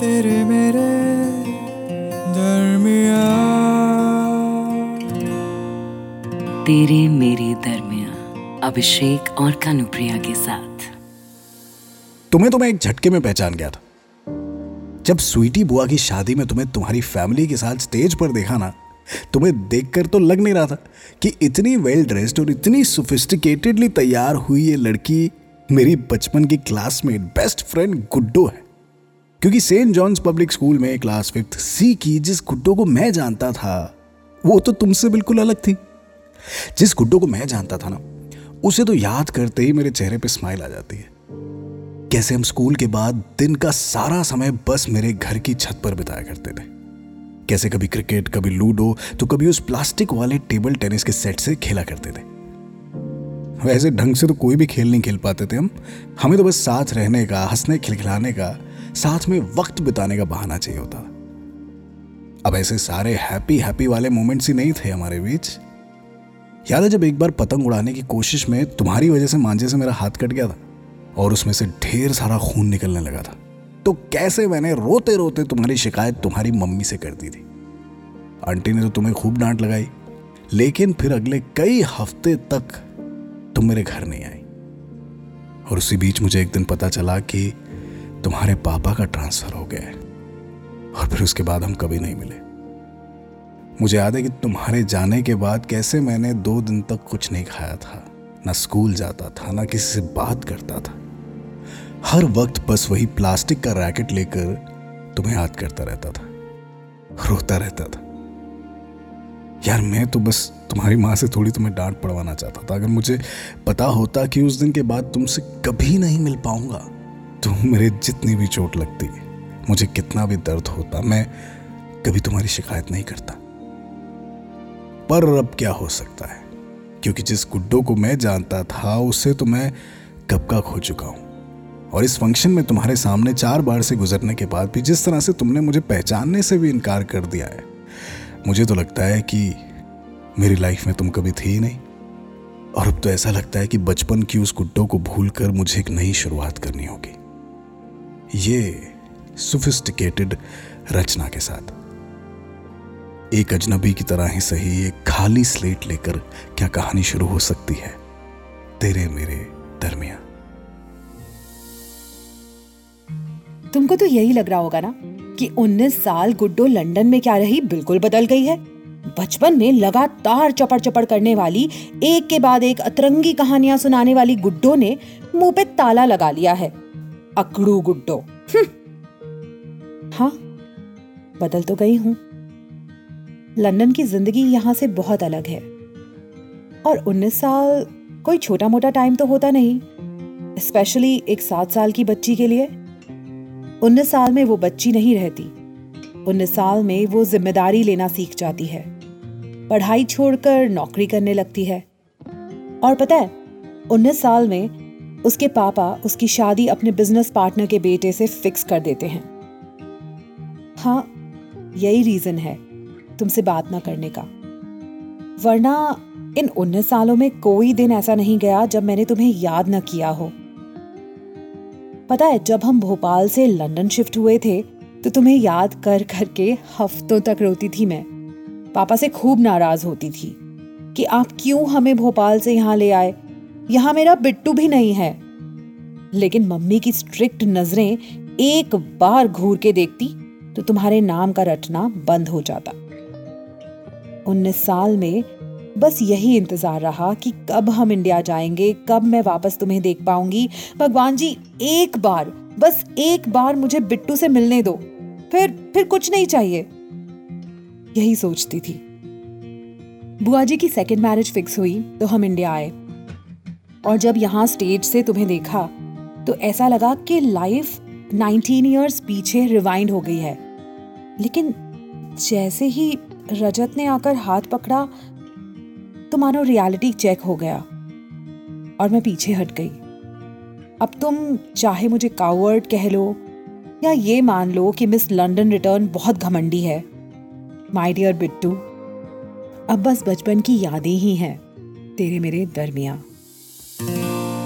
तेरे मेरे दरमिया तेरे मेरे दरमिया अभिषेक और कानुप्रिया के साथ। तुम्हें तो मैं एक झटके में पहचान गया था। जब स्वीटी बुआ की शादी में तुम्हें तुम्हारी फैमिली के साथ स्टेज पर देखा ना तुम्हें देखकर तो लग नहीं रहा था कि इतनी वेल ड्रेस्ड और इतनी सोफिस्टिकेटेडली तैयार हुई ये लड़की मेरी बचपन की क्लासमेट बेस्ट फ्रेंड गुड्डो है। क्योंकि सेंट जॉन्स पब्लिक स्कूल में क्लास फिफ्थ सी की जिस गुड्डो को मैं जानता था, वो तो तुमसे बिल्कुल अलग थी। जिस गुड्डो को मैं जानता था ना, उसे तो याद करते ही मेरे चेहरे पे स्माइल आ जाती है। कैसे हम स्कूल के बाद दिन का सारा समय बस मेरे घर की छत पर बिताया करते थे। कैसे कभी क्रिकेट, कभी लूडो तो कभी उस प्लास्टिक वाले टेबल टेनिस के सेट से खेला करते थे। वैसे ढंग से तो कोई भी खेल नहीं खेल पाते थे हम। हमें तो बस साथ रहने का, हंसने, खिलखिलाने का साथ में वक्त बिताने का बहाना चाहिए होता। अब ऐसे सारे हैप्पी हैप्पी वाले मोमेंट्स ही नहीं थे हमारे बीच। याद है जब एक बार पतंग उड़ाने की कोशिश में तुम्हारी वजह से मांझे से मेरा हाथ कट गया था और उसमें से ढेर सारा खून निकलने लगा था। तो कैसे मैंने रोते रोते तुम्हारी शिकायत तुम्हारी मम्मी से कर दी थी? आंटी ने तो तुम्हें खूब डांट लगाई, लेकिन फिर अगले कई हफ़्ते तक तुम मेरे घर नहीं आई। और उसी बीच मुझे एक दिन पता चला कि तुम्हारे पापा का ट्रांसफ़र हो गया है। और फिर उसके बाद हम कभी नहीं मिले। मुझे याद है कि तुम्हारे जाने के बाद कैसे मैंने दो दिन तक कुछ नहीं खाया था। ना स्कूल जाता था, ना किसी से बात करता था। हर वक्त बस वही प्लास्टिक का रैकेट लेकर तुम्हें याद करता रहता था। रोता रहता था। यार, मैं तो बस तुम्हारी माँ से थोड़ी तुम्हें डांट पड़वाना चाहता था। अगर मुझे पता होता कि उस दिन के बाद तुमसे कभी नहीं मिल पाऊँगा तो मेरे जितनी भी चोट लगती, मुझे कितना भी दर्द होता, मैं कभी तुम्हारी शिकायत नहीं करता। पर अब क्या हो सकता है? क्योंकि जिस गुड्डो को मैं जानता था, उसे तो मैं कब का खो चुका हूँ। और इस फ़ंक्शन में तुम्हारे सामने चार बार से गुजरने के बाद भी जिस तरह से तुमने मुझे पहचानने से भी इनकार कर दिया है, मुझे तो लगता है कि मेरी लाइफ में तुम कभी थी ही नहीं। और अब तो ऐसा लगता है कि बचपन की उस गुड्डो को भूलकर मुझे एक नई शुरुआत करनी होगी। ये सोफिस्टिकेटेड रचना के साथ। एक अजनबी की तरह ही सही, एक खाली स्लेट लेकर क्या कहानी शुरू हो सकती है? तेरे मेरे दरमिया तुमको तो यही लग रहा होगा ना कि 19 साल गुड्डो लंदन में क्या रही, बिल्कुल बदल गई है। बचपन में लगातार चपड़ चपड़ करने वाली, एक के बाद एक अतरंगी कहानियाँ सुनाने वाली गुड्डो ने मुँह पे ताला लगा लिया है। अकड़ू गुड्डो। हाँ बदल तो गई हूँ। लंदन की ज़िंदगी यहाँ से बहुत अलग है। और 19 साल कोई छोटा मोटा टाइम तो होता नहीं स्पेशली एक सात साल की बच्ची के लिए। उन्नीस साल में वो बच्ची नहीं रहती। उन्नीस साल में वो ज़िम्मेदारी लेना सीख जाती है। पढ़ाई छोड़कर नौकरी करने लगती है। और पता है उन्नीस साल में उसके पापा उसकी शादी अपने बिज़नेस पार्टनर के बेटे से फिक्स कर देते हैं। हाँ यही रीजन है तुमसे बात ना करने का। वरना इन उन्नीस सालों में कोई दिन ऐसा नहीं गया जब मैंने तुम्हें याद न किया हो। पता है, जब हम भोपाल से लंदन शिफ्ट हुए थे तो तुम्हें याद कर करके हफ्तों तक रोती थी मैं। पापा से खूब नाराज़ होती थी कि आप क्यों हमें भोपाल से यहाँ ले आए? यहाँ मेरा बिट्टू भी नहीं है। लेकिन मम्मी की स्ट्रिक्ट नज़रें एक बार घूर के देखती तो तुम्हारे नाम का रटना बंद हो जाता। उन्नीस साल में बस यही इंतज़ार रहा कि कब हम इंडिया जाएँगे, कब मैं वापस तुम्हें देख पाऊँगी। भगवान जी, एक बार, बस एक बार मुझे बिट्टू से मिलने दो। फिर फिर कुछ नहीं चाहिए। यही सोचती थी। बुआ जी की सेकेंड मैरिज फिक्स हुई तो हम इंडिया आए। और जब यहाँ स्टेज से तुम्हें देखा तो ऐसा लगा कि लाइफ 19 इयर्स पीछे रिवाइंड हो गई है। लेकिन जैसे ही रजत ने आकर हाथ पकड़ा तो मानो रियलिटी चेक हो गया और मैं पीछे हट गई। अब तुम चाहे मुझे कावर्ड कह लो या ये मान लो कि मिस लंदन रिटर्न बहुत घमंडी है माई डियर बिट्टू, अब बस बचपन की यादें ही हैं तेरे मेरे दरमिया